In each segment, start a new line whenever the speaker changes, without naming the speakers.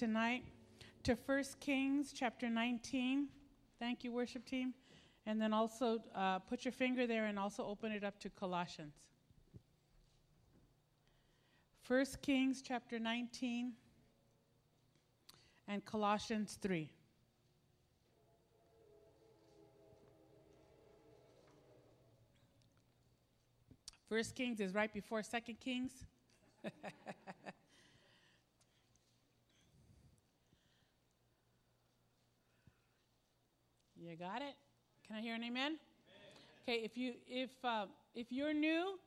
tonight to 1 Kings chapter 19. Thank you, worship team. And then also uh, put your finger there and also open it up to Colossians. 1 Kings chapter 19 and Colossians 3. First Kings is right before Second Kings. you got it? Can I hear an amen? Okay, if you if uh, if you're new,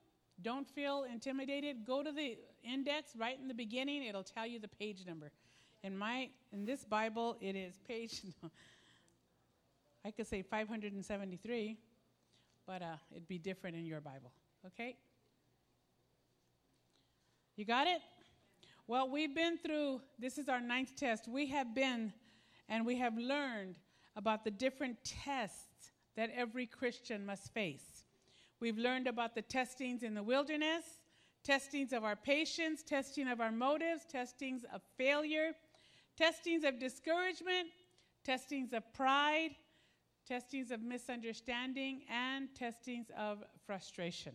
don't feel intimidated. Go to the index right in the beginning. It'll tell you the page number. In my in this Bible, it is page. I could say 573, but uh, it'd be different in your Bible. Okay? You got it? Well, we've been through, this is our ninth test. We have been and we have learned about the different tests that every Christian must face. We've learned about the testings in the wilderness, testings of our patience, testing of our motives, testings of failure, testings of discouragement, testings of pride, testings of misunderstanding, and testings of frustration.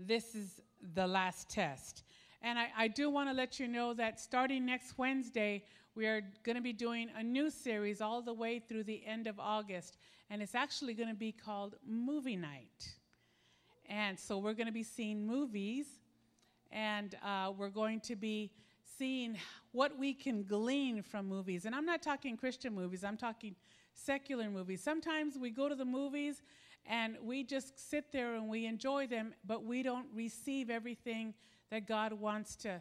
This is the last test. And I, I do want to let you know that starting next Wednesday, we are going to be doing a new series all the way through the end of August. And it's actually going to be called Movie Night. And so we're going to be seeing movies, and uh, we're going to be seeing what we can glean from movies. And I'm not talking Christian movies, I'm talking secular movies. Sometimes we go to the movies and we just sit there and we enjoy them, but we don't receive everything that God wants to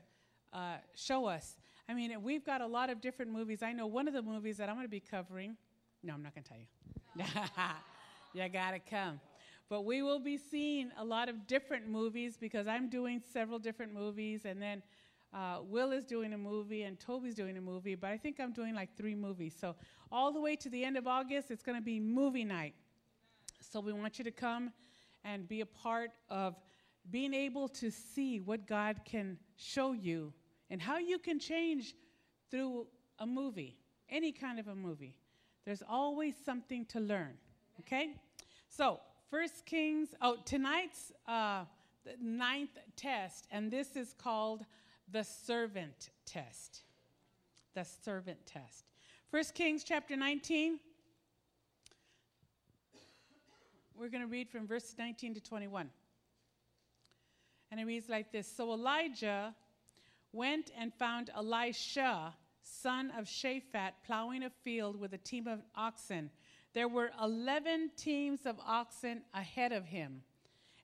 uh, show us. I mean, we've got a lot of different movies. I know one of the movies that I'm going to be covering. No, I'm not going to tell you. you got to come. But we will be seeing a lot of different movies because I'm doing several different movies, and then uh, Will is doing a movie, and Toby's doing a movie. But I think I'm doing like three movies. So all the way to the end of August, it's going to be movie night. So we want you to come and be a part of being able to see what God can show you and how you can change through a movie, any kind of a movie. There's always something to learn, okay? So, First Kings, oh, tonight's uh, ninth test, and this is called the servant test. The servant test. First Kings chapter 19. We're going to read from verses 19 to 21. And it reads like this So Elijah went and found Elisha, son of Shaphat, plowing a field with a team of oxen. There were 11 teams of oxen ahead of him,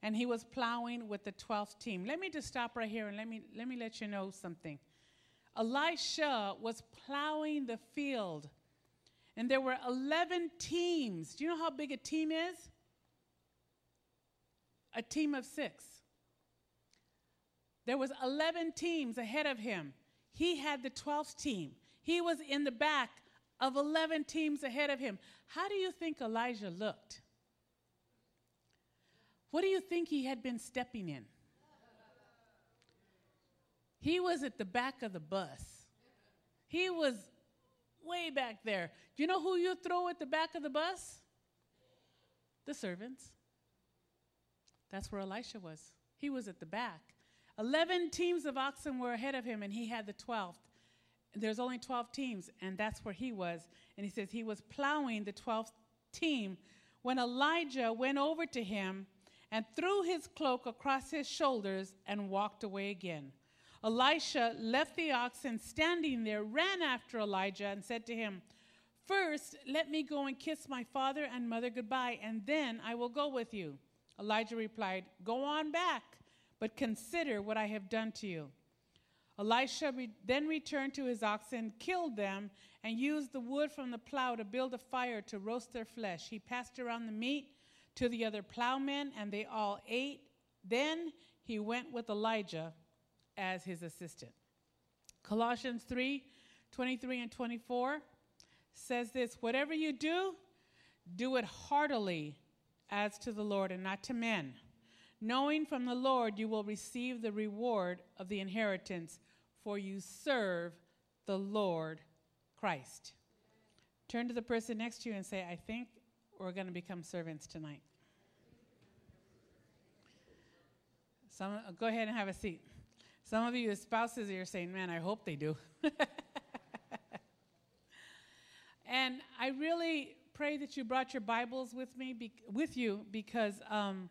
and he was plowing with the 12th team. Let me just stop right here and let me, let me let you know something. Elisha was plowing the field, and there were 11 teams. Do you know how big a team is? A team of six. There was 11 teams ahead of him. He had the 12th team. He was in the back of 11 teams ahead of him. How do you think Elijah looked? What do you think he had been stepping in? He was at the back of the bus. He was way back there. Do you know who you throw at the back of the bus? The servants. That's where Elisha was. He was at the back. Eleven teams of oxen were ahead of him, and he had the 12th. There's only 12 teams, and that's where he was. And he says he was plowing the 12th team when Elijah went over to him and threw his cloak across his shoulders and walked away again. Elisha left the oxen standing there, ran after Elijah, and said to him, First, let me go and kiss my father and mother goodbye, and then I will go with you. Elijah replied, Go on back but consider what I have done to you. Elisha re- then returned to his oxen, killed them, and used the wood from the plow to build a fire to roast their flesh. He passed around the meat to the other plowmen, and they all ate. Then he went with Elijah as his assistant. Colossians 3 23 and 24 says this Whatever you do, do it heartily as to the Lord and not to men knowing from the Lord you will receive the reward of the inheritance, for you serve the Lord Christ. Turn to the person next to you and say, I think we're going to become servants tonight. Some, go ahead and have a seat. Some of you as spouses, you're saying, man, I hope they do. and I really pray that you brought your Bibles with me, be, with you, because um,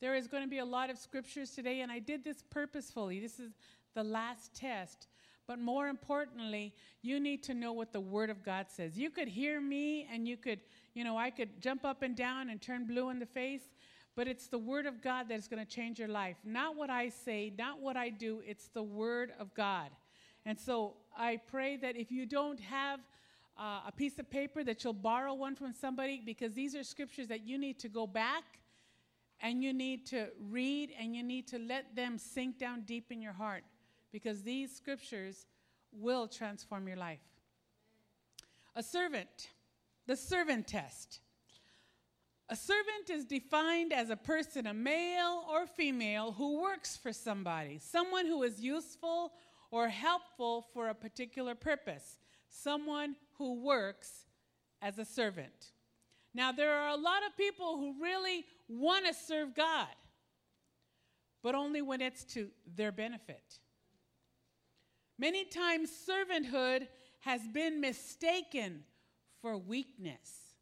there is going to be a lot of scriptures today, and I did this purposefully. This is the last test. But more importantly, you need to know what the Word of God says. You could hear me, and you could, you know, I could jump up and down and turn blue in the face, but it's the Word of God that is going to change your life. Not what I say, not what I do, it's the Word of God. And so I pray that if you don't have uh, a piece of paper, that you'll borrow one from somebody because these are scriptures that you need to go back and you need to read and you need to let them sink down deep in your heart because these scriptures will transform your life. A servant, the servant test. A servant is defined as a person, a male or female, who works for somebody, someone who is useful or helpful for a particular purpose, someone who works as a servant. Now, there are a lot of people who really want to serve God, but only when it's to their benefit. Many times, servanthood has been mistaken for weakness.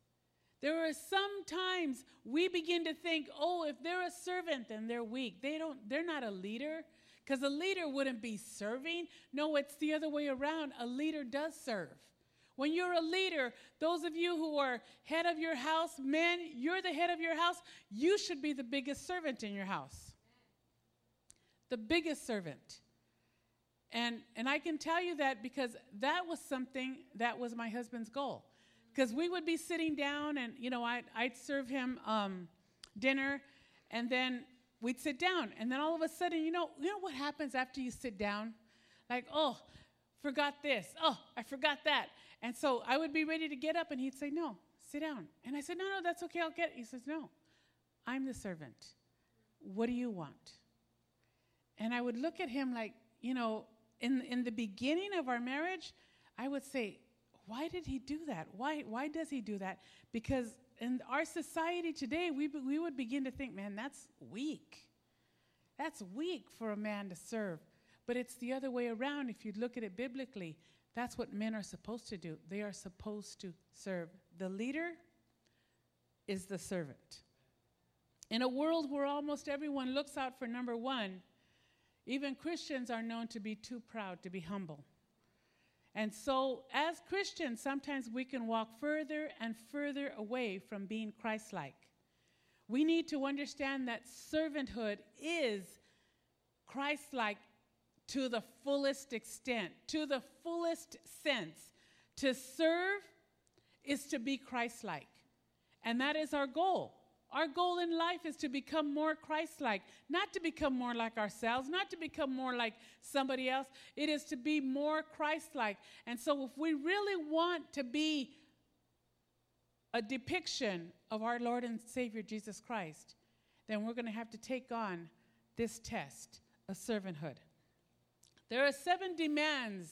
There are some times we begin to think, oh, if they're a servant, then they're weak. They don't, they're not a leader. Because a leader wouldn't be serving. No, it's the other way around. A leader does serve. When you're a leader, those of you who are head of your house, men, you're the head of your house, you should be the biggest servant in your house. The biggest servant. And, and I can tell you that because that was something that was my husband's goal. Because we would be sitting down and, you know, I'd, I'd serve him um, dinner and then we'd sit down. And then all of a sudden, you know, you know what happens after you sit down? Like, oh, forgot this. Oh, I forgot that. And so I would be ready to get up, and he'd say, No, sit down. And I said, No, no, that's okay, I'll get it. He says, No, I'm the servant. What do you want? And I would look at him like, you know, in, in the beginning of our marriage, I would say, Why did he do that? Why, why does he do that? Because in our society today, we, we would begin to think, Man, that's weak. That's weak for a man to serve. But it's the other way around if you look at it biblically. That's what men are supposed to do. They are supposed to serve. The leader is the servant. In a world where almost everyone looks out for number one, even Christians are known to be too proud to be humble. And so, as Christians, sometimes we can walk further and further away from being Christ like. We need to understand that servanthood is Christ like to the fullest extent, to the fullest sense. To serve is to be Christ like. And that is our goal. Our goal in life is to become more Christ like, not to become more like ourselves, not to become more like somebody else. It is to be more Christ like. And so, if we really want to be a depiction of our Lord and Savior Jesus Christ, then we're going to have to take on this test of servanthood. There are seven demands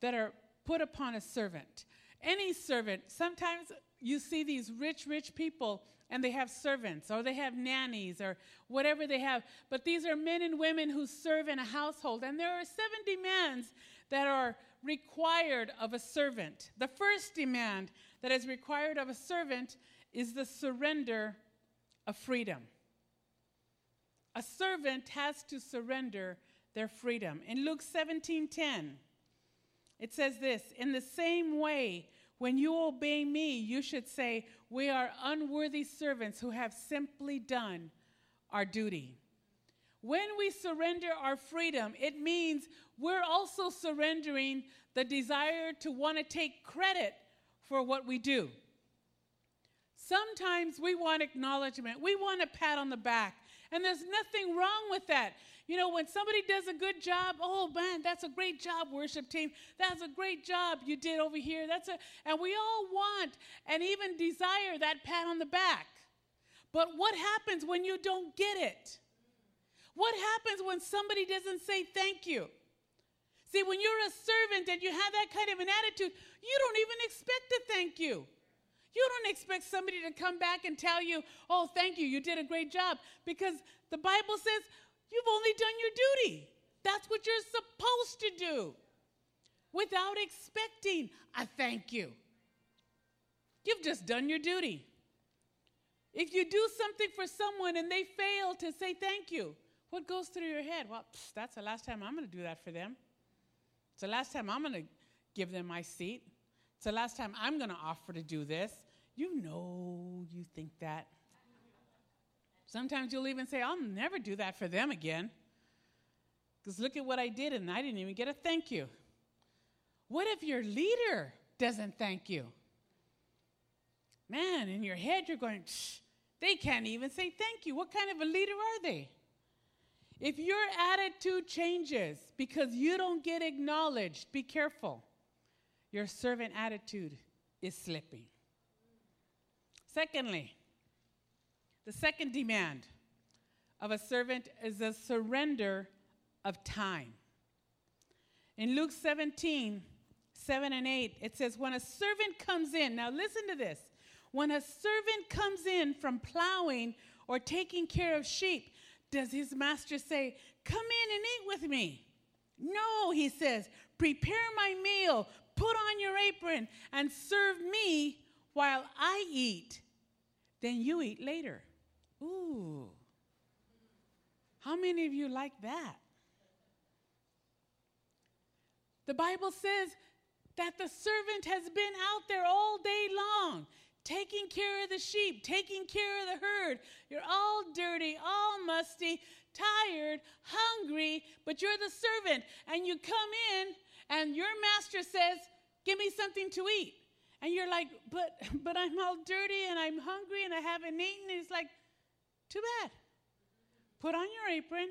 that are put upon a servant. Any servant, sometimes you see these rich, rich people and they have servants or they have nannies or whatever they have. But these are men and women who serve in a household. And there are seven demands that are required of a servant. The first demand that is required of a servant is the surrender of freedom. A servant has to surrender their freedom. In Luke 17:10, it says this, "In the same way, when you obey me, you should say, "We are unworthy servants who have simply done our duty." When we surrender our freedom, it means we're also surrendering the desire to want to take credit for what we do. Sometimes we want acknowledgement. We want a pat on the back. And there's nothing wrong with that. You know, when somebody does a good job, oh man, that's a great job, worship team. That's a great job you did over here. That's a and we all want and even desire that pat on the back. But what happens when you don't get it? What happens when somebody doesn't say thank you? See, when you're a servant and you have that kind of an attitude, you don't even expect to thank you. You don't expect somebody to come back and tell you, oh, thank you, you did a great job. Because the Bible says you've only done your duty. That's what you're supposed to do without expecting a thank you. You've just done your duty. If you do something for someone and they fail to say thank you, what goes through your head? Well, that's the last time I'm going to do that for them. It's the last time I'm going to give them my seat. It's the last time I'm going to offer to do this. You know you think that. Sometimes you'll even say, I'll never do that for them again. Because look at what I did, and I didn't even get a thank you. What if your leader doesn't thank you? Man, in your head, you're going, they can't even say thank you. What kind of a leader are they? If your attitude changes because you don't get acknowledged, be careful. Your servant attitude is slipping. Secondly, the second demand of a servant is a surrender of time. In Luke 17, 7 and 8, it says, When a servant comes in, now listen to this. When a servant comes in from plowing or taking care of sheep, does his master say, Come in and eat with me? No, he says, Prepare my meal, put on your apron, and serve me while I eat. Then you eat later. Ooh. How many of you like that? The Bible says that the servant has been out there all day long taking care of the sheep, taking care of the herd. You're all dirty, all musty, tired, hungry, but you're the servant. And you come in, and your master says, Give me something to eat. And you're like, But, but I'm all dirty, and I'm hungry, and I haven't eaten. And it's like, Too bad. Put on your apron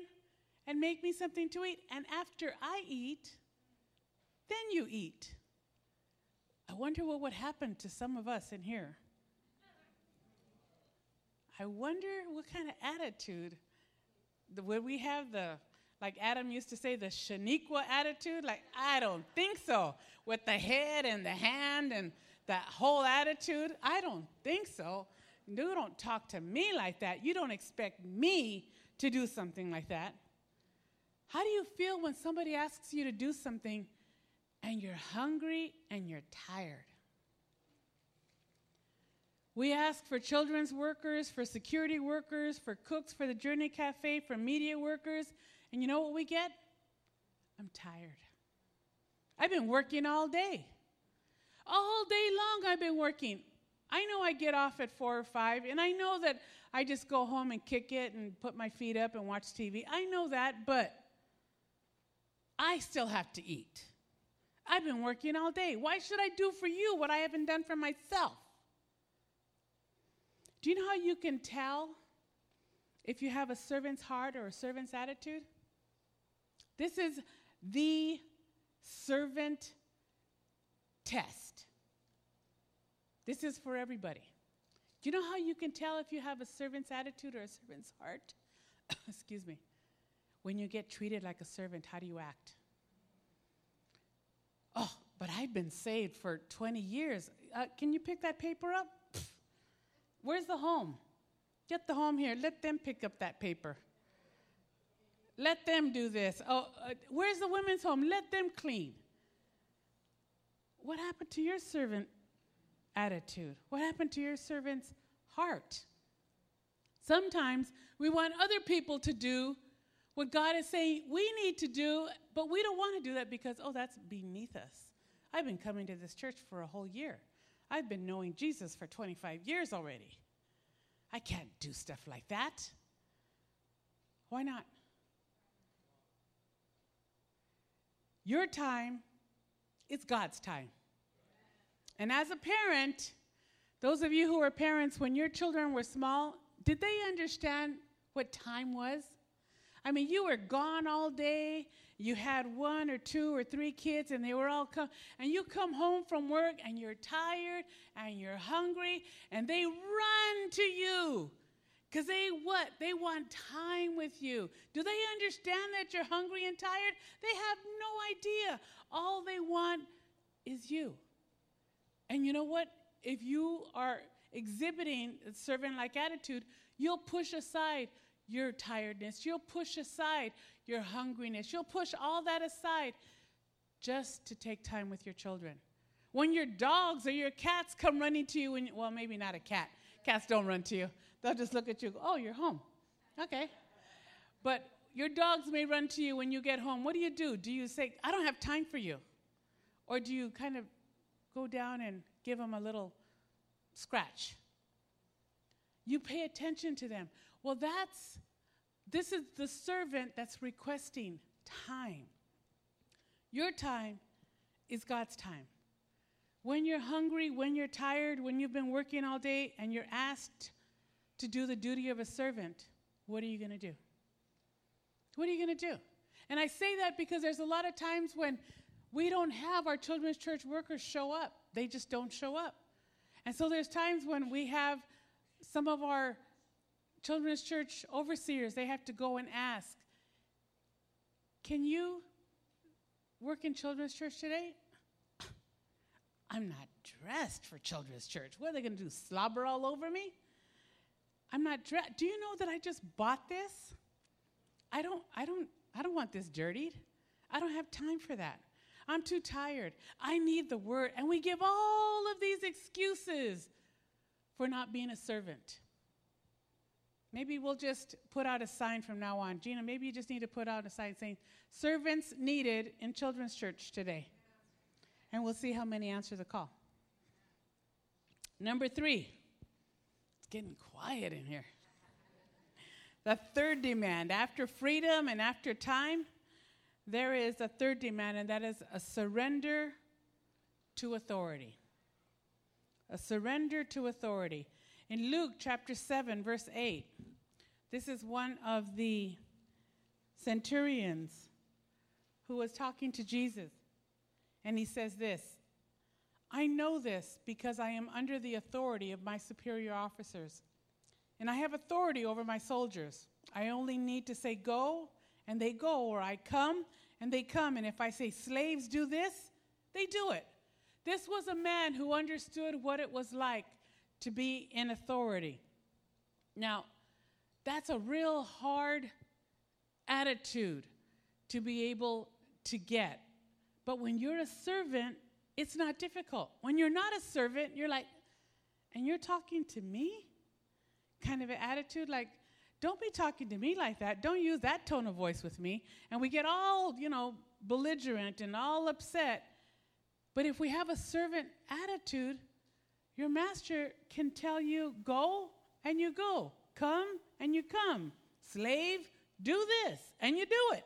and make me something to eat. And after I eat, then you eat. I wonder what would happen to some of us in here. I wonder what kind of attitude would we have the like Adam used to say the Shaniqua attitude like I don't think so with the head and the hand and that whole attitude I don't think so you don't talk to me like that you don't expect me to do something like that how do you feel when somebody asks you to do something and you're hungry and you're tired we ask for children's workers, for security workers, for cooks for the Journey Cafe, for media workers. And you know what we get? I'm tired. I've been working all day. All day long, I've been working. I know I get off at four or five, and I know that I just go home and kick it and put my feet up and watch TV. I know that, but I still have to eat. I've been working all day. Why should I do for you what I haven't done for myself? Do you know how you can tell if you have a servant's heart or a servant's attitude? This is the servant test. This is for everybody. Do you know how you can tell if you have a servant's attitude or a servant's heart? Excuse me. When you get treated like a servant, how do you act? Oh, but I've been saved for 20 years. Uh, can you pick that paper up? Where's the home? Get the home here. Let them pick up that paper. Let them do this. Oh, uh, where's the women's home? Let them clean. What happened to your servant attitude? What happened to your servant's heart? Sometimes we want other people to do what God is saying we need to do, but we don't want to do that because, oh, that's beneath us. I've been coming to this church for a whole year. I've been knowing Jesus for 25 years already. I can't do stuff like that. Why not? Your time is God's time. And as a parent, those of you who were parents when your children were small, did they understand what time was? I mean, you were gone all day you had one or two or three kids and they were all come and you come home from work and you're tired and you're hungry and they run to you Because they what? They want time with you. Do they understand that you're hungry and tired? They have no idea. All they want is you. And you know what? If you are exhibiting a servant like attitude, you'll push aside your tiredness. You'll push aside your hungriness. You'll push all that aside just to take time with your children. When your dogs or your cats come running to you, and, well, maybe not a cat. Cats don't run to you. They'll just look at you, go oh, you're home. Okay. But your dogs may run to you when you get home. What do you do? Do you say, I don't have time for you? Or do you kind of go down and give them a little scratch? You pay attention to them. Well, that's, this is the servant that's requesting time. Your time is God's time. When you're hungry, when you're tired, when you've been working all day and you're asked to do the duty of a servant, what are you going to do? What are you going to do? And I say that because there's a lot of times when we don't have our children's church workers show up. They just don't show up. And so there's times when we have some of our children's church overseers, they have to go and ask, Can you work in children's church today? I'm not dressed for children's church. What are they going to do? Slobber all over me? I'm not dressed. Do you know that I just bought this? I don't, I don't, I don't want this dirtied. I don't have time for that. I'm too tired. I need the word. And we give all of these excuses for not being a servant. Maybe we'll just put out a sign from now on. Gina, maybe you just need to put out a sign saying, servants needed in children's church today. And we'll see how many answer the call. Number three, it's getting quiet in here. The third demand after freedom and after time, there is a third demand, and that is a surrender to authority. A surrender to authority. In Luke chapter 7, verse 8, this is one of the centurions who was talking to Jesus. And he says this I know this because I am under the authority of my superior officers, and I have authority over my soldiers. I only need to say, Go, and they go, or I come, and they come. And if I say, Slaves, do this, they do it. This was a man who understood what it was like to be in authority. Now, that's a real hard attitude to be able to get. But when you're a servant, it's not difficult. When you're not a servant, you're like, and you're talking to me? Kind of an attitude like, don't be talking to me like that. Don't use that tone of voice with me. And we get all, you know, belligerent and all upset. But if we have a servant attitude, your master can tell you, go, and you go. Come, and you come. Slave, do this, and you do it.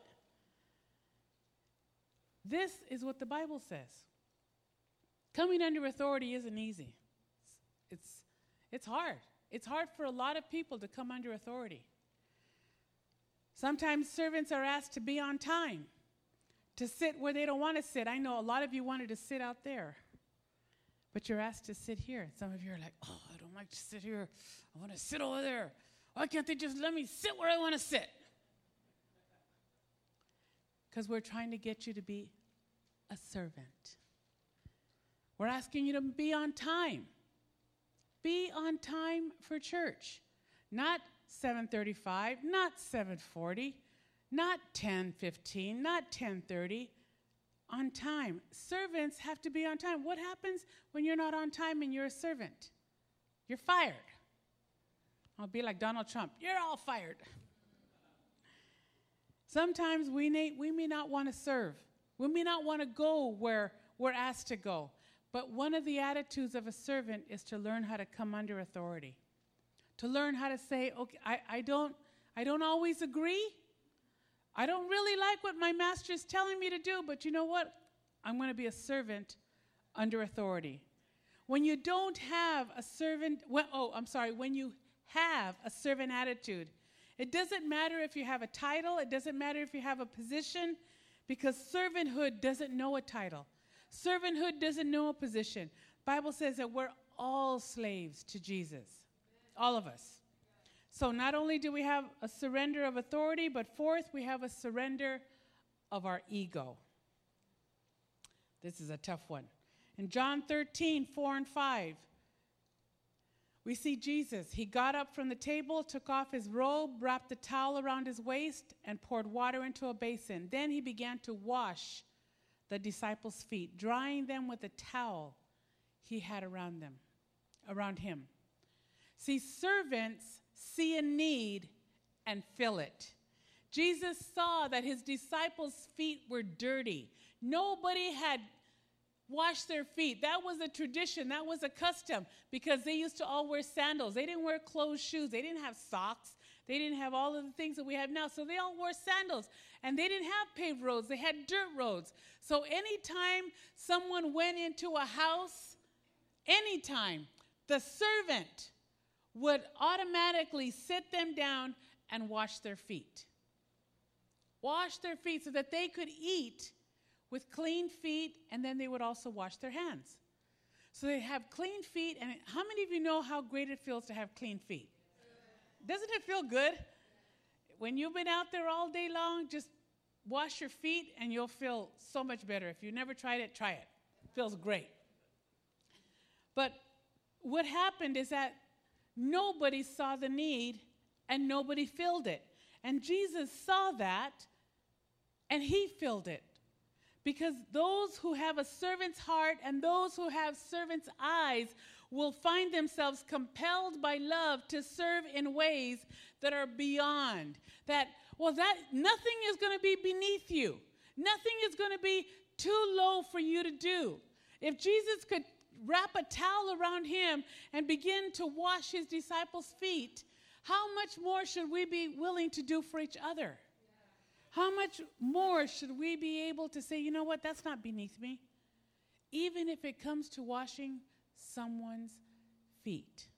This is what the Bible says. Coming under authority isn't easy. It's, it's hard. It's hard for a lot of people to come under authority. Sometimes servants are asked to be on time, to sit where they don't want to sit. I know a lot of you wanted to sit out there. But you're asked to sit here. Some of you are like, oh, I don't like to sit here. I want to sit over there. Why can't they just let me sit where I want to sit? Because we're trying to get you to be a servant. We're asking you to be on time. Be on time for church. Not 7:35, not 7:40, not 10:15, not 10:30 on time. Servants have to be on time. What happens when you're not on time and you're a servant? You're fired. I'll be like Donald Trump. You're all fired. Sometimes we may, we may not want to serve. We may not want to go where we're asked to go. But one of the attitudes of a servant is to learn how to come under authority. To learn how to say, okay, I, I, don't, I don't always agree, I don't really like what my master is telling me to do, but you know what? I'm going to be a servant under authority. When you don't have a servant, well, oh, I'm sorry, when you have a servant attitude, it doesn't matter if you have a title, it doesn't matter if you have a position, because servanthood doesn't know a title. Servanthood doesn't know a position. Bible says that we're all slaves to Jesus. All of us. So not only do we have a surrender of authority, but fourth, we have a surrender of our ego. This is a tough one. In John 13, 4 and 5, we see Jesus. He got up from the table, took off his robe, wrapped the towel around his waist, and poured water into a basin. Then he began to wash the disciples' feet, drying them with a towel he had around them, around him. See, servants see a need and fill it. Jesus saw that his disciples' feet were dirty. Nobody had washed their feet. That was a tradition, that was a custom because they used to all wear sandals. They didn't wear closed shoes, they didn't have socks, they didn't have all of the things that we have now. So they all wore sandals and they didn't have paved roads, they had dirt roads. So anytime someone went into a house, anytime, the servant would automatically sit them down and wash their feet. Wash their feet so that they could eat with clean feet, and then they would also wash their hands. So they have clean feet, and how many of you know how great it feels to have clean feet? Doesn't it feel good? When you've been out there all day long, just wash your feet and you'll feel so much better. If you never tried it, try it. It feels great. But what happened is that nobody saw the need and nobody filled it. And Jesus saw that and he filled it. Because those who have a servant's heart and those who have servant's eyes will find themselves compelled by love to serve in ways that are beyond. That, well, that nothing is going to be beneath you. Nothing is going to be too low for you to do. If Jesus could wrap a towel around him and begin to wash his disciples' feet, how much more should we be willing to do for each other? How much more should we be able to say, you know what, that's not beneath me? Even if it comes to washing someone's feet.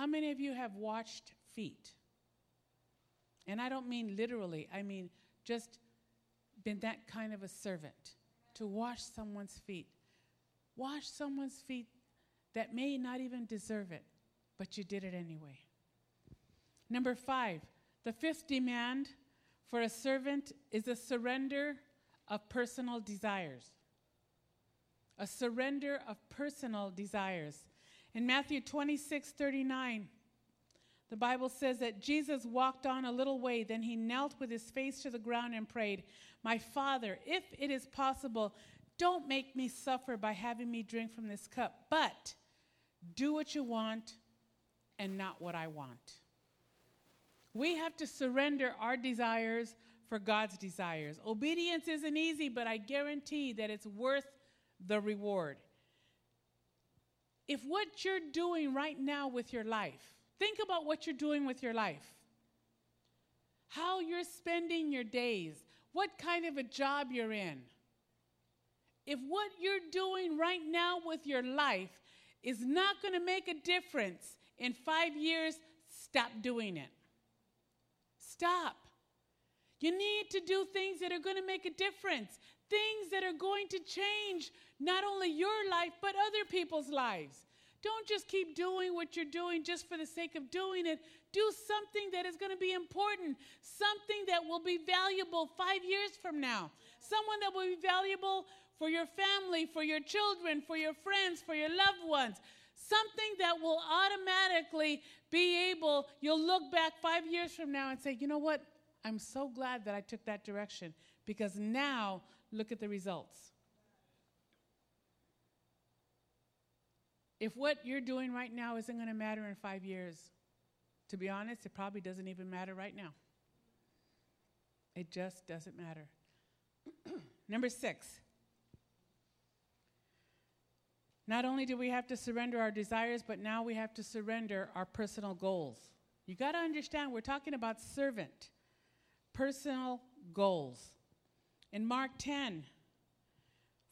How many of you have washed feet? And I don't mean literally, I mean just been that kind of a servant to wash someone's feet. Wash someone's feet that may not even deserve it, but you did it anyway. Number five, the fifth demand for a servant is a surrender of personal desires. A surrender of personal desires. In Matthew 26 39, the Bible says that Jesus walked on a little way, then he knelt with his face to the ground and prayed, My Father, if it is possible, don't make me suffer by having me drink from this cup, but do what you want and not what I want. We have to surrender our desires for God's desires. Obedience isn't easy, but I guarantee that it's worth the reward. If what you're doing right now with your life, think about what you're doing with your life, how you're spending your days, what kind of a job you're in. If what you're doing right now with your life is not going to make a difference in five years, stop doing it. Stop. You need to do things that are going to make a difference, things that are going to change not only your life, but other people's lives. Don't just keep doing what you're doing just for the sake of doing it. Do something that is going to be important, something that will be valuable five years from now, someone that will be valuable for your family, for your children, for your friends, for your loved ones. Something that will automatically be able, you'll look back five years from now and say, you know what? I'm so glad that I took that direction because now look at the results. If what you're doing right now isn't going to matter in five years, to be honest, it probably doesn't even matter right now. It just doesn't matter. Number six, Not only do we have to surrender our desires, but now we have to surrender our personal goals. You got to understand, we're talking about servant, personal goals. In Mark 10,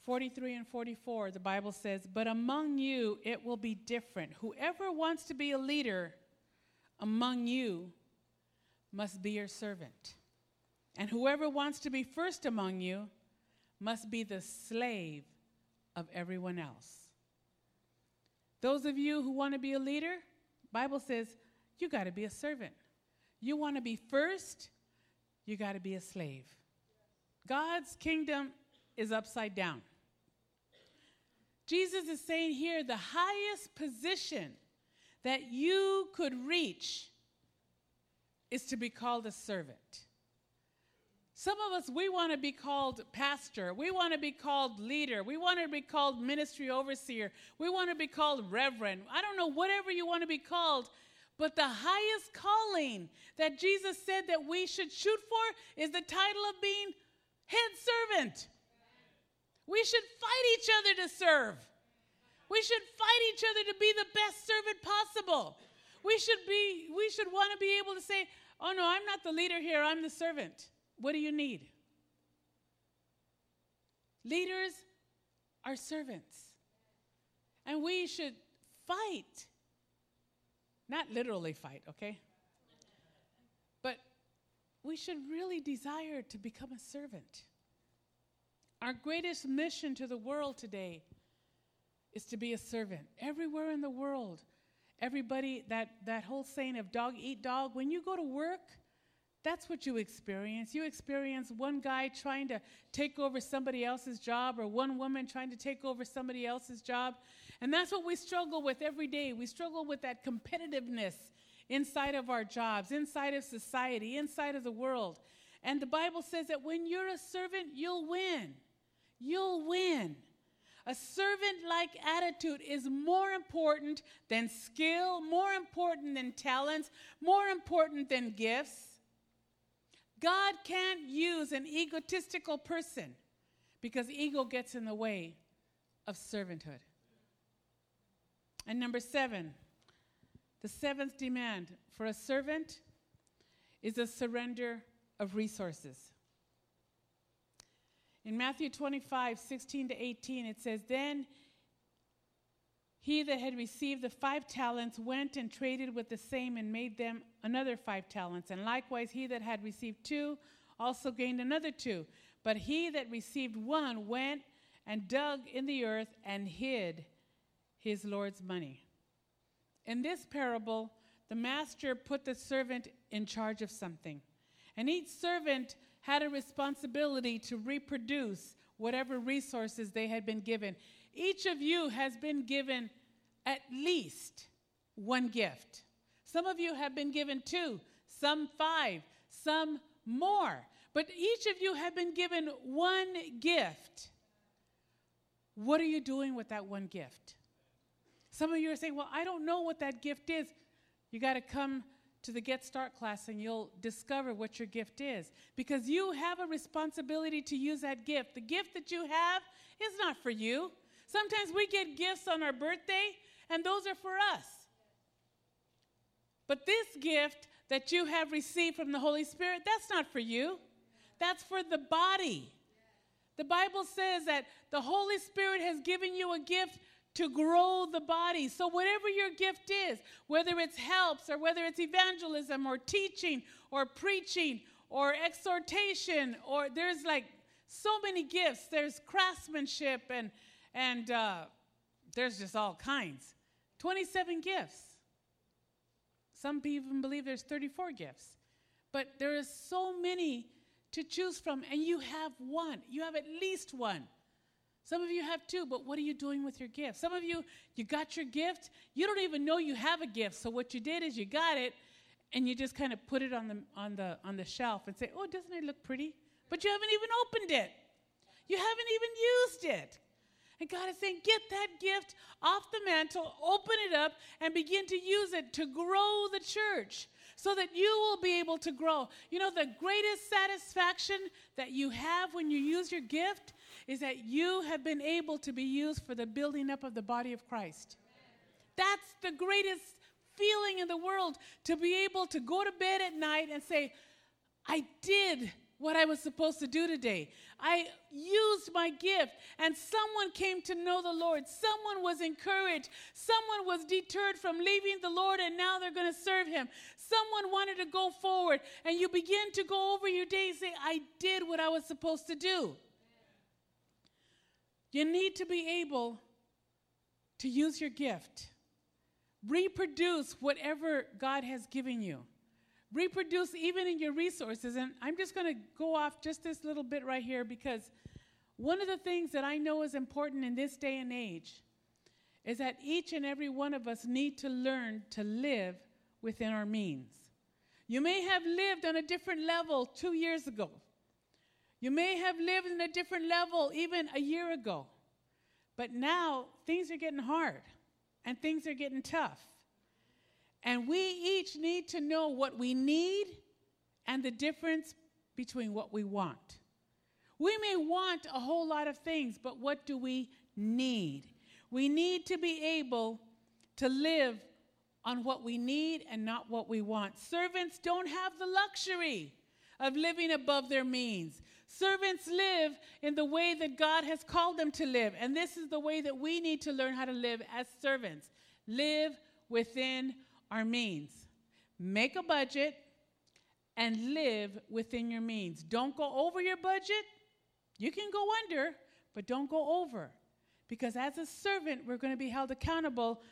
43 and 44, the Bible says, But among you it will be different. Whoever wants to be a leader among you must be your servant. And whoever wants to be first among you must be the slave of everyone else. Those of you who want to be a leader, Bible says you got to be a servant. You want to be first, you got to be a slave. God's kingdom is upside down. Jesus is saying here the highest position that you could reach is to be called a servant. Some of us, we want to be called pastor. We want to be called leader. We want to be called ministry overseer. We want to be called reverend. I don't know, whatever you want to be called. But the highest calling that Jesus said that we should shoot for is the title of being head servant. We should fight each other to serve. We should fight each other to be the best servant possible. We should be we should want to be able to say, "Oh no, I'm not the leader here, I'm the servant." What do you need? Leaders are servants. And we should fight. Not literally fight, okay? But we should really desire to become a servant. Our greatest mission to the world today is to be a servant. Everywhere in the world, everybody, that, that whole saying of dog eat dog, when you go to work, that's what you experience. You experience one guy trying to take over somebody else's job or one woman trying to take over somebody else's job. And that's what we struggle with every day. We struggle with that competitiveness inside of our jobs, inside of society, inside of the world. And the Bible says that when you're a servant, you'll win. You'll win. A servant like attitude is more important than skill, more important than talents, more important than gifts. God can't use an egotistical person because ego gets in the way of servanthood. And number seven, the seventh demand for a servant is a surrender of resources. In Matthew 25, 16 to 18, it says, Then he that had received the five talents went and traded with the same and made them another five talents. And likewise, he that had received two also gained another two. But he that received one went and dug in the earth and hid his Lord's money. In this parable, the master put the servant in charge of something. And each servant had a responsibility to reproduce whatever resources they had been given. Each of you has been given at least one gift. Some of you have been given two, some five, some more. But each of you have been given one gift. What are you doing with that one gift? Some of you are saying, Well, I don't know what that gift is. You got to come to the Get Start class and you'll discover what your gift is. Because you have a responsibility to use that gift. The gift that you have is not for you. Sometimes we get gifts on our birthday and those are for us. But this gift that you have received from the Holy Spirit, that's not for you, that's for the body. The Bible says that the Holy Spirit has given you a gift to grow the body. So, whatever your gift is, whether it's helps or whether it's evangelism or teaching or preaching or exhortation, or there's like so many gifts. There's craftsmanship and, and uh, there's just all kinds. 27 gifts. Some people even believe there's 34 gifts. But there is so many to choose from, and you have one. You have at least one. Some of you have two, but what are you doing with your gift? Some of you, you got your gift, you don't even know you have a gift. So what you did is you got it, and you just kind of put it on the on the on the shelf and say, "Oh, doesn't it look pretty?" But you haven't even opened it. You haven't even used it. And God is saying, get that gift off the mantle, open it up, and begin to use it to grow the church so that you will be able to grow. You know, the greatest satisfaction that you have when you use your gift is that you have been able to be used for the building up of the body of Christ. That's the greatest feeling in the world to be able to go to bed at night and say, I did what I was supposed to do today. I used my gift, and someone came to know the Lord. Someone was encouraged. Someone was deterred from leaving the Lord, and now they're going to serve Him. Someone wanted to go forward, and you begin to go over your day and say, I did what I was supposed to do. You need to be able to use your gift. reproduce whatever God has given you. Reproduce even in your resources. And I'm just going to go off just this little bit right here because one of the things that I know is important in this day and age is that each and every one of us need to learn to live within our means. You may have lived on a different level two years ago. You may have lived in a different level even a year ago. But now things are getting hard and things are getting tough. And we each need to know what we need and the difference between what we want. We may want a whole lot of things, but what do we need? We need to be able to live on what we need and not what we want. Servants don't have the luxury of living above their means. Servants live in the way that God has called them to live. And this is the way that we need to learn how to live as servants. Live within our means. Make a budget and live within your means. Don't go over your budget. You can go under, but don't go over. Because as a servant, we're going to be held accountable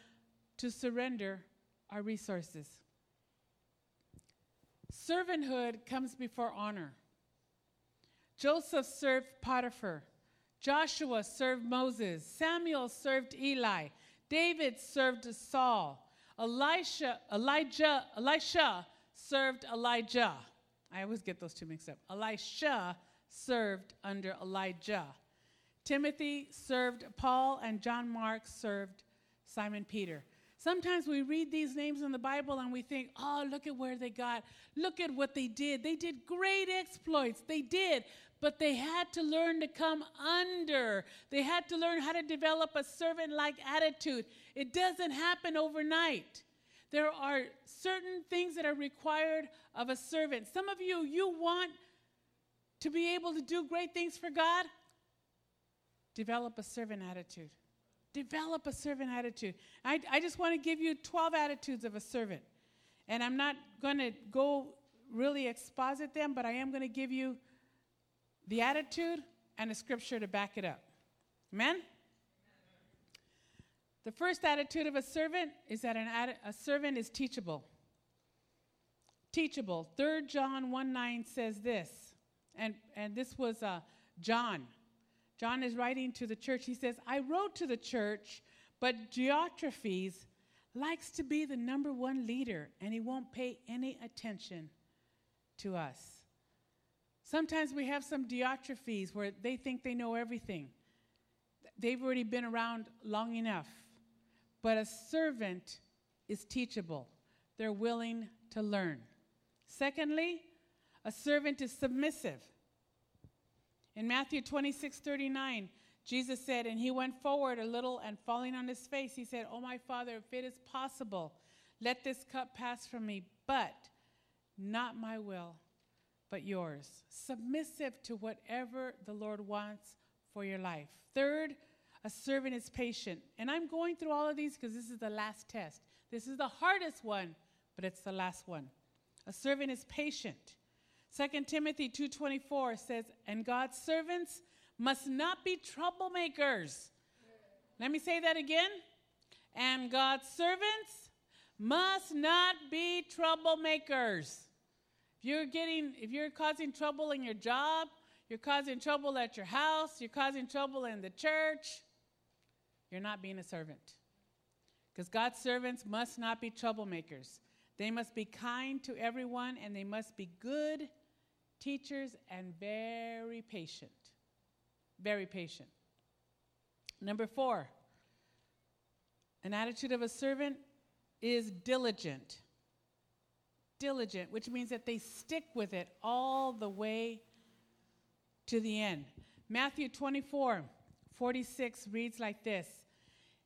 to surrender our resources. Servanthood comes before honor. Joseph served Potiphar. Joshua served Moses. Samuel served Eli. David served Saul. Elisha, Elijah, Elisha served Elijah. I always get those two mixed up. Elisha served under Elijah. Timothy served Paul, and John Mark served Simon Peter. Sometimes we read these names in the Bible and we think, oh, look at where they got. Look at what they did. They did great exploits. They did. But they had to learn to come under. They had to learn how to develop a servant like attitude. It doesn't happen overnight. There are certain things that are required of a servant. Some of you, you want to be able to do great things for God. Develop a servant attitude. Develop a servant attitude. I, I just want to give you 12 attitudes of a servant. And I'm not going to go really exposit them, but I am going to give you the attitude and a scripture to back it up. Amen? The first attitude of a servant is that an a servant is teachable. Teachable. 3 John 1 9 says this, and, and this was uh, John John is writing to the church. He says, I wrote to the church, but Diotrephes likes to be the number one leader, and he won't pay any attention to us. Sometimes we have some Diotrephes where they think they know everything. They've already been around long enough. But a servant is teachable, they're willing to learn. Secondly, a servant is submissive. In Matthew 26 39, Jesus said, And he went forward a little, and falling on his face, he said, Oh, my Father, if it is possible, let this cup pass from me, but not my will, but yours. Submissive to whatever the Lord wants for your life. Third, a servant is patient. And I'm going through all of these because this is the last test. This is the hardest one, but it's the last one. A servant is patient. 2 Timothy 2:24 says, "And God's servants must not be troublemakers." Let me say that again. And God's servants must not be troublemakers. If you're getting if you're causing trouble in your job, you're causing trouble at your house, you're causing trouble in the church, you're not being a servant. Because God's servants must not be troublemakers. They must be kind to everyone and they must be good teachers, and very patient. Very patient. Number four, an attitude of a servant is diligent. Diligent, which means that they stick with it all the way to the end. Matthew 24, 46 reads like this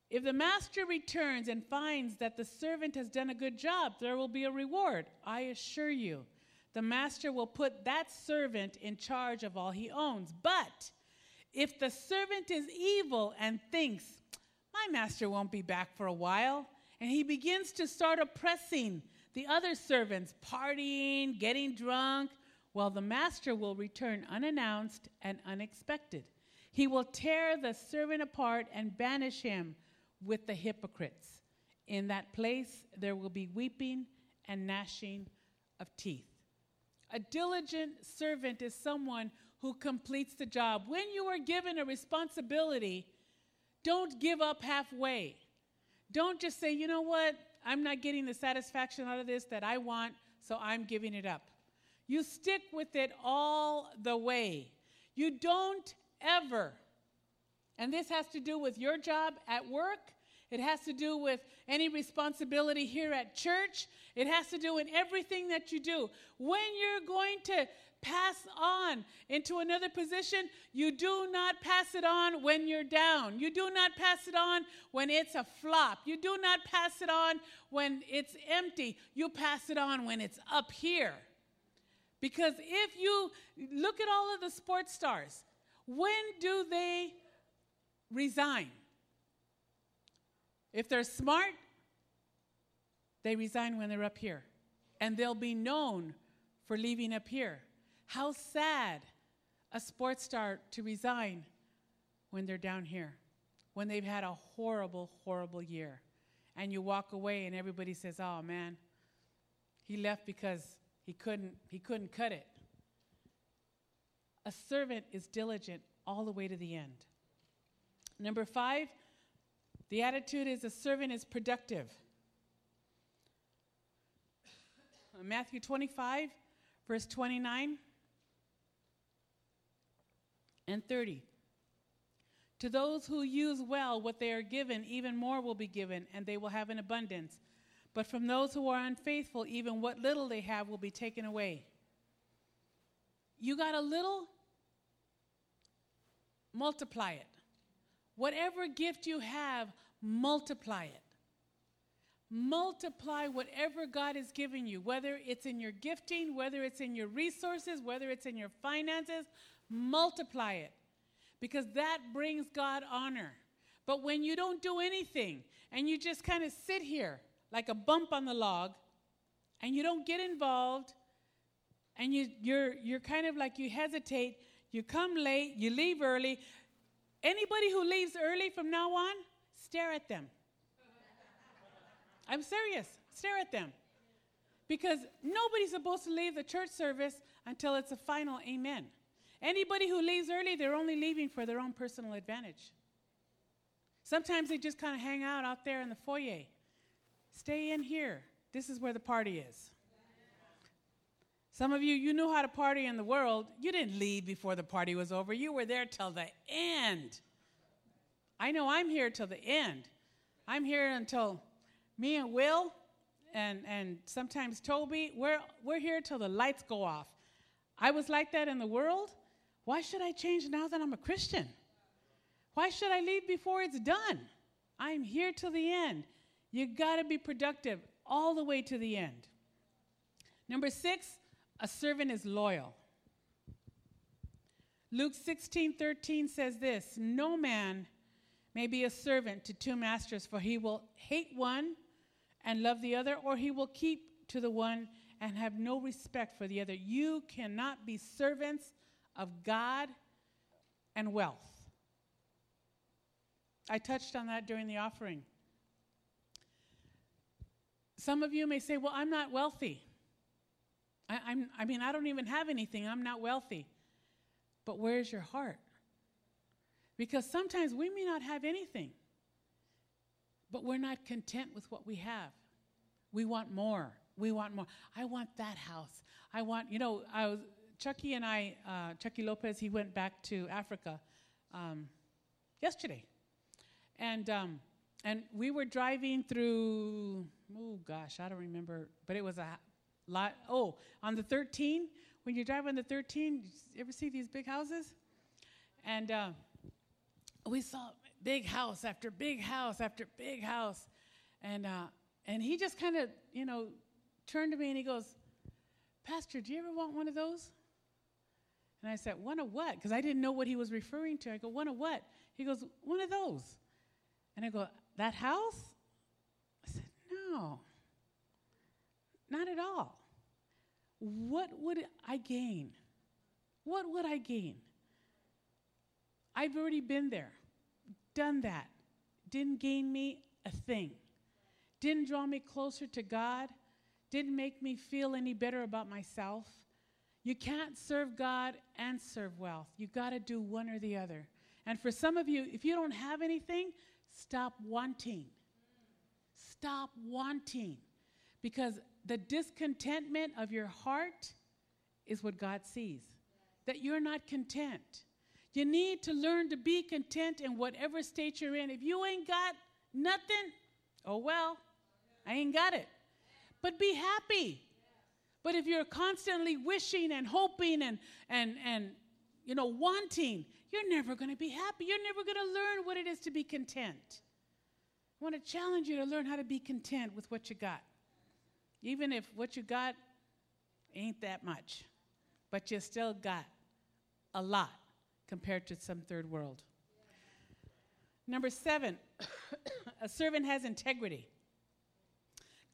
If the master returns and finds that the servant has done a good job, there will be a reward, I assure you the master will put that servant in charge of all he owns. But if the servant is evil and thinks, my master won't be back for a while, and he begins to start oppressing the other servants, partying, getting drunk, well, the master will return unannounced and unexpected. He will tear the servant apart and banish him with the hypocrites. In that place there will be weeping and gnashing of teeth. A diligent servant is someone who completes the job. When you are given a responsibility, don't give up halfway. Don't just say, you know what, I'm not getting the satisfaction out of this that I want, so I'm giving it up. You stick with it all the way. You don't ever, and this has to do with your job at work, it has to do with any responsibility here at church. It has to do with everything that you do. When you're going to pass on into another position, you do not pass it on when you're down. You do not pass it on when it's a flop. You do not pass it on when it's empty. You pass it on when it's up here. Because if you look at all of the sports stars, when do they resign? If they're smart, they resign when they're up here. And they'll be known for leaving up here. How sad a sports star to resign when they're down here, when they've had a horrible, horrible year. And you walk away and everybody says, oh man, he left because he couldn't, he couldn't cut it. A servant is diligent all the way to the end. Number five, the attitude is a servant is productive. Uh, Matthew 25, verse 29 and 30. To those who use well what they are given, even more will be given, and they will have an abundance. But from those who are unfaithful, even what little they have will be taken away. You got a little, multiply it. Whatever gift you have, multiply it. Multiply whatever God has given you, whether it's in your gifting, whether it's in your resources, whether it's in your finances, multiply it because that brings God honor. But when you don't do anything and you just kind of sit here like a bump on the log and you don't get involved and you, you're, you're kind of like you hesitate, you come late, you leave early, Anybody who leaves early from now on, stare at them. I'm serious. Stare at them. Because nobody's supposed to leave the church service until it's a final amen. Anybody who leaves early, they're only leaving for their own personal advantage. Sometimes they just kind of hang out out there in the foyer. Stay in here. This is where the party is. Some of you, you knew how to party in the world. You didn't leave before the party was over. You were there till the end. I know I'm here till the end. I'm here until me and Will and, and sometimes Toby, we're, we're here till the lights go off. I was like that in the world. Why should I change now that I'm a Christian? Why should I leave before it's done? I'm here till the end. You got to be productive all the way to the end. Number six, a servant is loyal. Luke 16 13 says this No man may be a servant to two masters, for he will hate one and love the other, or he will keep to the one and have no respect for the other. You cannot be servants of God and wealth. I touched on that during the offering. Some of you may say, Well, I'm not wealthy. I, am I mean, I don't even have anything. I'm not wealthy. But where's your heart? Because sometimes we may not have anything, but we're not content with what we have. We want more. We want more. I want that house. I want, you know, I was, Chucky and I, uh, Chucky Lopez, he went back to Africa um, yesterday. And, um, and we were driving through, oh gosh, I don't remember, but it was a Lot, oh, on the 13, when you drive on the 13, you ever see these big houses? And uh, we saw big house after big house after big house. And, uh, and he just kind of, you know, turned to me and he goes, Pastor, do you ever want one of those? And I said, One of what? Because I didn't know what he was referring to. I go, One of what? He goes, One of those. And I go, That house? I said, No, not at all what would I gain? What would I gain? I've already been there, done that. Didn't gain me a thing. didn't draw me closer to God, didn't make me feel any better about myself. You can't serve God and serve wealth. You got to do one or the other. And for some of you, if you don't have anything, stop wanting. Stop wanting. Because the discontentment of your heart is what God sees. That you're not content. You need to learn to be content in whatever state you're in. If you ain't got nothing, oh well, I ain't got it. But be happy. But if you're constantly wishing and hoping and, and, and you know, wanting, you're never going to be happy. You're never going to learn what it is to be content. I want to challenge you to learn how to be content with what you got. Even if what you got ain't that much, but you still got a lot compared to some third world. Number seven, a servant has integrity.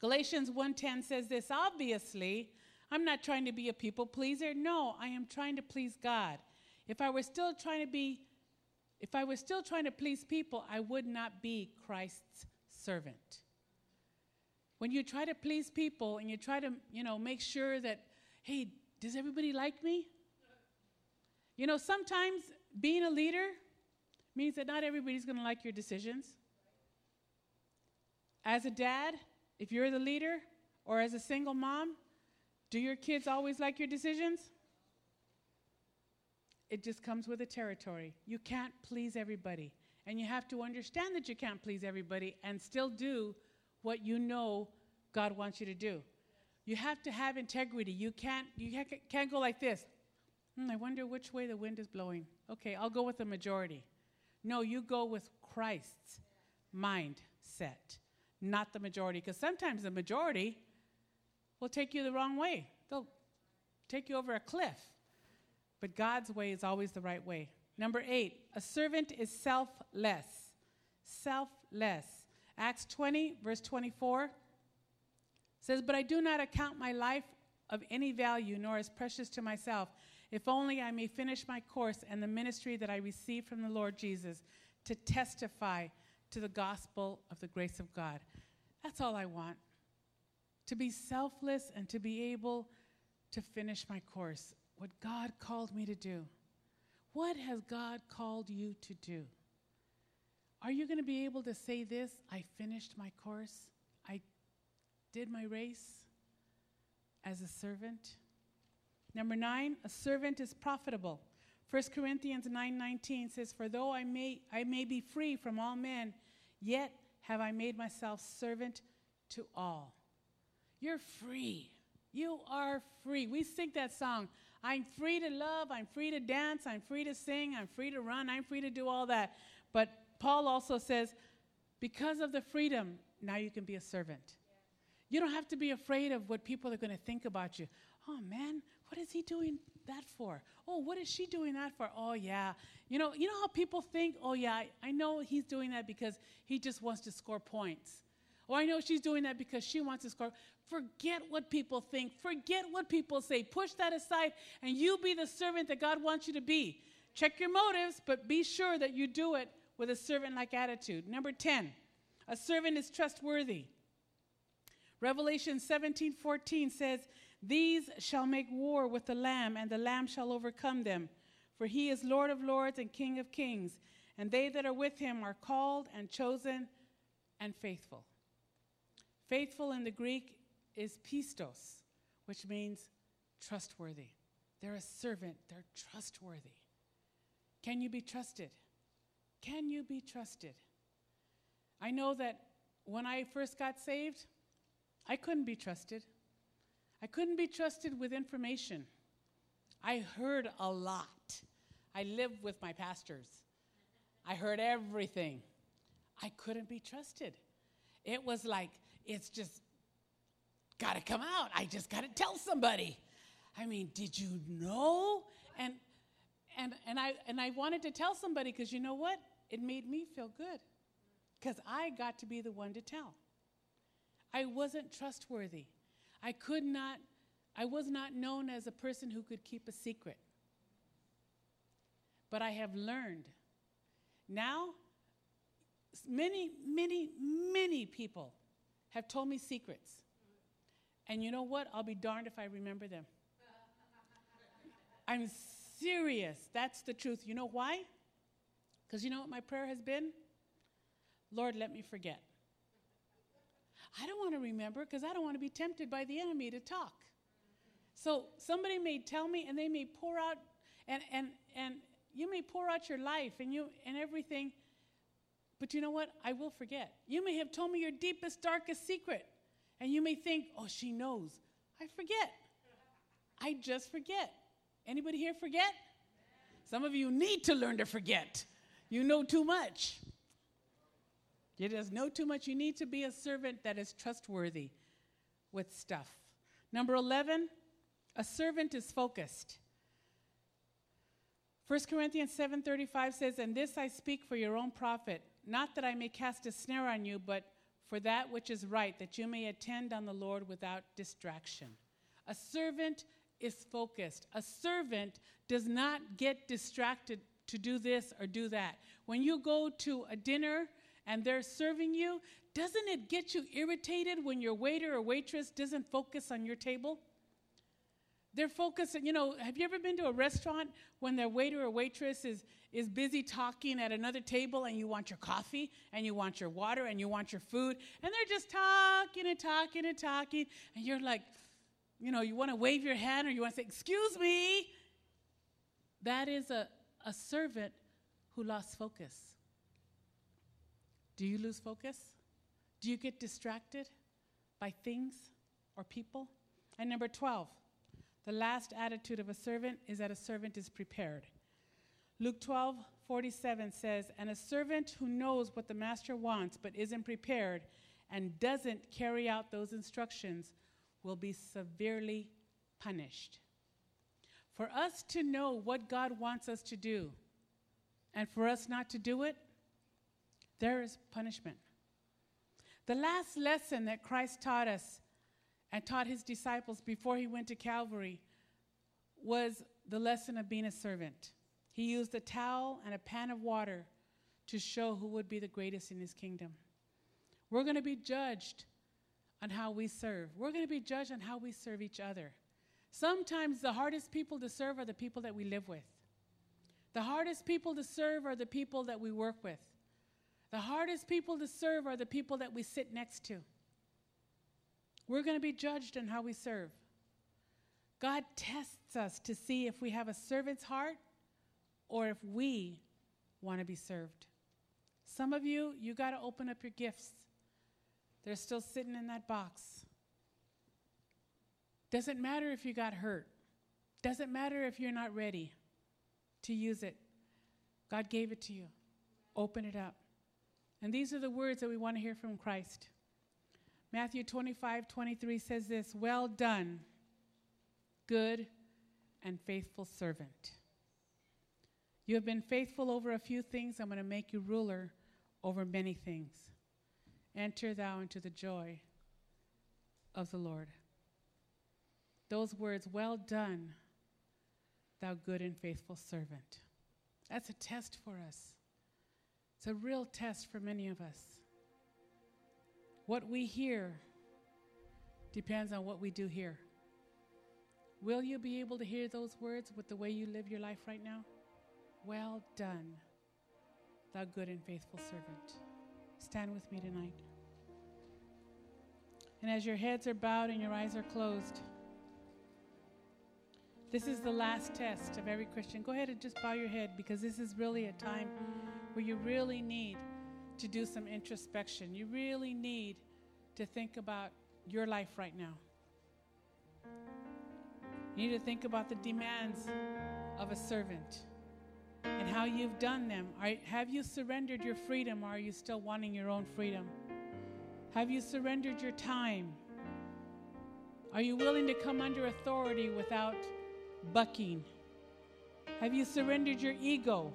Galatians 1:10 says this, obviously, I'm not trying to be a people pleaser. No, I am trying to please God. If I were still trying to be if I were still trying to please people, I would not be Christ's servant. When you try to please people and you try to, you know, make sure that hey, does everybody like me? You know, sometimes being a leader means that not everybody's going to like your decisions. As a dad, if you're the leader, or as a single mom, do your kids always like your decisions? It just comes with the territory. You can't please everybody. And you have to understand that you can't please everybody and still do what you know God wants you to do. You have to have integrity. You can't, you can't go like this. Hmm, I wonder which way the wind is blowing. Okay, I'll go with the majority. No, you go with Christ's mindset, not the majority. Because sometimes the majority will take you the wrong way, they'll take you over a cliff. But God's way is always the right way. Number eight, a servant is selfless. Selfless. Acts 20, verse 24 says, But I do not account my life of any value, nor as precious to myself, if only I may finish my course and the ministry that I received from the Lord Jesus to testify to the gospel of the grace of God. That's all I want. To be selfless and to be able to finish my course what God called me to do. What has God called you to do? Are you going to be able to say this? I finished my course. I did my race as a servant. Number 9, a servant is profitable. 1 Corinthians 9:19 says, "For though I may I may be free from all men, yet have I made myself servant to all." You're free. You are free. We sing that song, I'm free to love, I'm free to dance, I'm free to sing, I'm free to run, I'm free to do all that. But Paul also says, because of the freedom, now you can be a servant. You don't have to be afraid of what people are going to think about you. Oh man, what is he doing that for? Oh, what is she doing that for? Oh yeah. You know, you know how people think, oh yeah, I, know he's doing that because he just wants to score points. Oh, I know she's doing that because she wants to score. Forget what people think. Forget what people say. Push that aside and you be the servant that God wants you to be. Check your motives, but be sure that you do it with a servant like attitude. Number 10, a servant is trustworthy. Revelation 17 14 says, These shall make war with the Lamb, and the Lamb shall overcome them. For he is Lord of lords and King of kings, and they that are with him are called and chosen and faithful. Faithful in the Greek is pistos, which means trustworthy. They're a servant, they're trustworthy. Can you be trusted? Can you be trusted? I know that when I first got saved, I couldn't be trusted. I couldn't be trusted with information. I heard a lot. I lived with my pastors. I heard everything. I couldn't be trusted. It was like, it's just got to come out. I just got to tell somebody. I mean, did you know? And and and I and I wanted to tell somebody because you know what? It made me feel good because I got to be the one to tell. I wasn't trustworthy. I could not. I was not known as a person who could keep a secret. But I have learned. Now, many, many, many people have told me secrets. And you know what? I'll be darned if I remember them. I'm serious. That's the truth. You know why? Because you know what my prayer has been? Lord, let me forget. I don't want to remember because I don't want to be tempted by the enemy to talk. So somebody may tell me and they may pour out and and and you may pour out your life and you and everything but you know what? I will forget. You may have told me your deepest darkest secret and you may think, "Oh, she knows." I forget. I just forget. Anybody here forget? Some of you need to learn to forget. You know too much. You just know too much. You need to be a servant that is trustworthy with stuff. Number 11, a servant is focused. 1 Corinthians 7:35 says, "And this I speak for your own profit, not that I may cast a snare on you, but for that which is right, that you may attend on the Lord without distraction." A servant is focused. A servant does not get distracted to do this or do that. When you go to a dinner and they're serving you, doesn't it get you irritated when your waiter or waitress doesn't focus on your table? They're focusing, you know, have you ever been to a restaurant when their waiter or waitress is, is busy talking at another table and you want your coffee and you want your water and you want your food and they're just talking and talking and talking and you're like, you know, you want to wave your hand or you want to say, Excuse me. That is a, a servant who lost focus. Do you lose focus? Do you get distracted by things or people? And number 12, the last attitude of a servant is that a servant is prepared. Luke 12, 47 says, And a servant who knows what the master wants but isn't prepared and doesn't carry out those instructions will be severely punished. For us to know what God wants us to do and for us not to do it, there is punishment. The last lesson that Christ taught us and taught his disciples before he went to Calvary was the lesson of being a servant. He used a towel and a pan of water to show who would be the greatest in his kingdom. We're going to be judged on how we serve. We're going to be judged on how we serve each other. Sometimes the hardest people to serve are the people that we live with. The hardest people to serve are the people that we work with. The hardest people to serve are the people that we sit next to. We're going to be judged on how we serve. God tests us to see if we have a servant's heart or if we want to be served. Some of you, you got to open up your gifts. They're still sitting in that box. Doesn't matter if you got hurt. Doesn't matter if you're not ready to use it. God gave it to you. Open it up. And these are the words that we want to hear from Christ. Matthew 25, 23 says this Well done, good and faithful servant. You have been faithful over a few things. I'm going to make you ruler over many things. Enter thou into the joy of the Lord. Those words, well done, thou good and faithful servant. That's a test for us. It's a real test for many of us. What we hear depends on what we do here. Will you be able to hear those words with the way you live your life right now? Well done, thou good and faithful servant. Stand with me tonight. And as your heads are bowed and your eyes are closed, this is the last test of every Christian. Go ahead and just bow your head because this is really a time where you really need to do some introspection. You really need to think about your life right now. You need to think about the demands of a servant and how you've done them. Are, have you surrendered your freedom or are you still wanting your own freedom? Have you surrendered your time? Are you willing to come under authority without bucking? Have you surrendered your ego,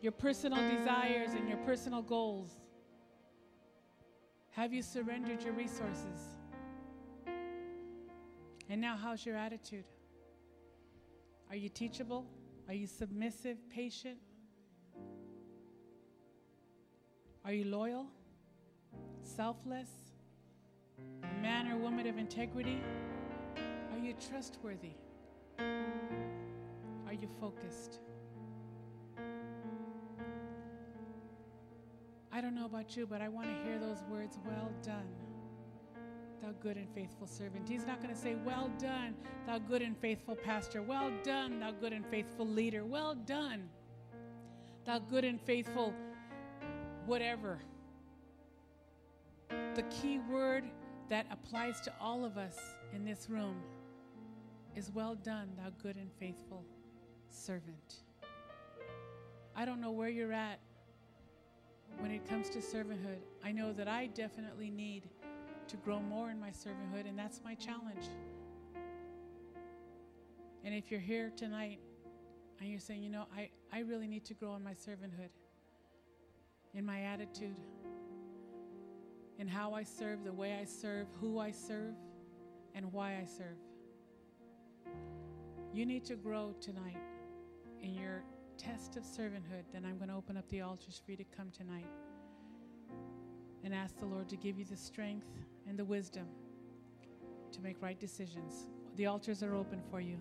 your personal desires, and your personal goals? Have you surrendered your resources? And now, how's your attitude? Are you teachable? Are you submissive, patient? Are you loyal? selfless? A man or woman of integrity? Are you trustworthy? Are you focused? I don't know about you, but I want to hear those words, well done, thou good and faithful servant. He's not going to say, well done, thou good and faithful pastor. Well done, thou good and faithful leader. Well done, thou good and faithful whatever. The key word that applies to all of us in this room is well done, thou good and faithful servant. I don't know where you're at when it comes to servanthood. I know that I definitely need to grow more in my servanthood, and that's my challenge. And if you're here tonight and you're saying, you know, I, I really need to grow in my servanthood, in my attitude, in how I serve, the way I serve, who I serve, and why I serve. You need to grow tonight in your test of servanthood. Then I'm going to open up the altars for you to come tonight and ask the Lord to give you the strength and the wisdom to make right decisions. The altars are open for you.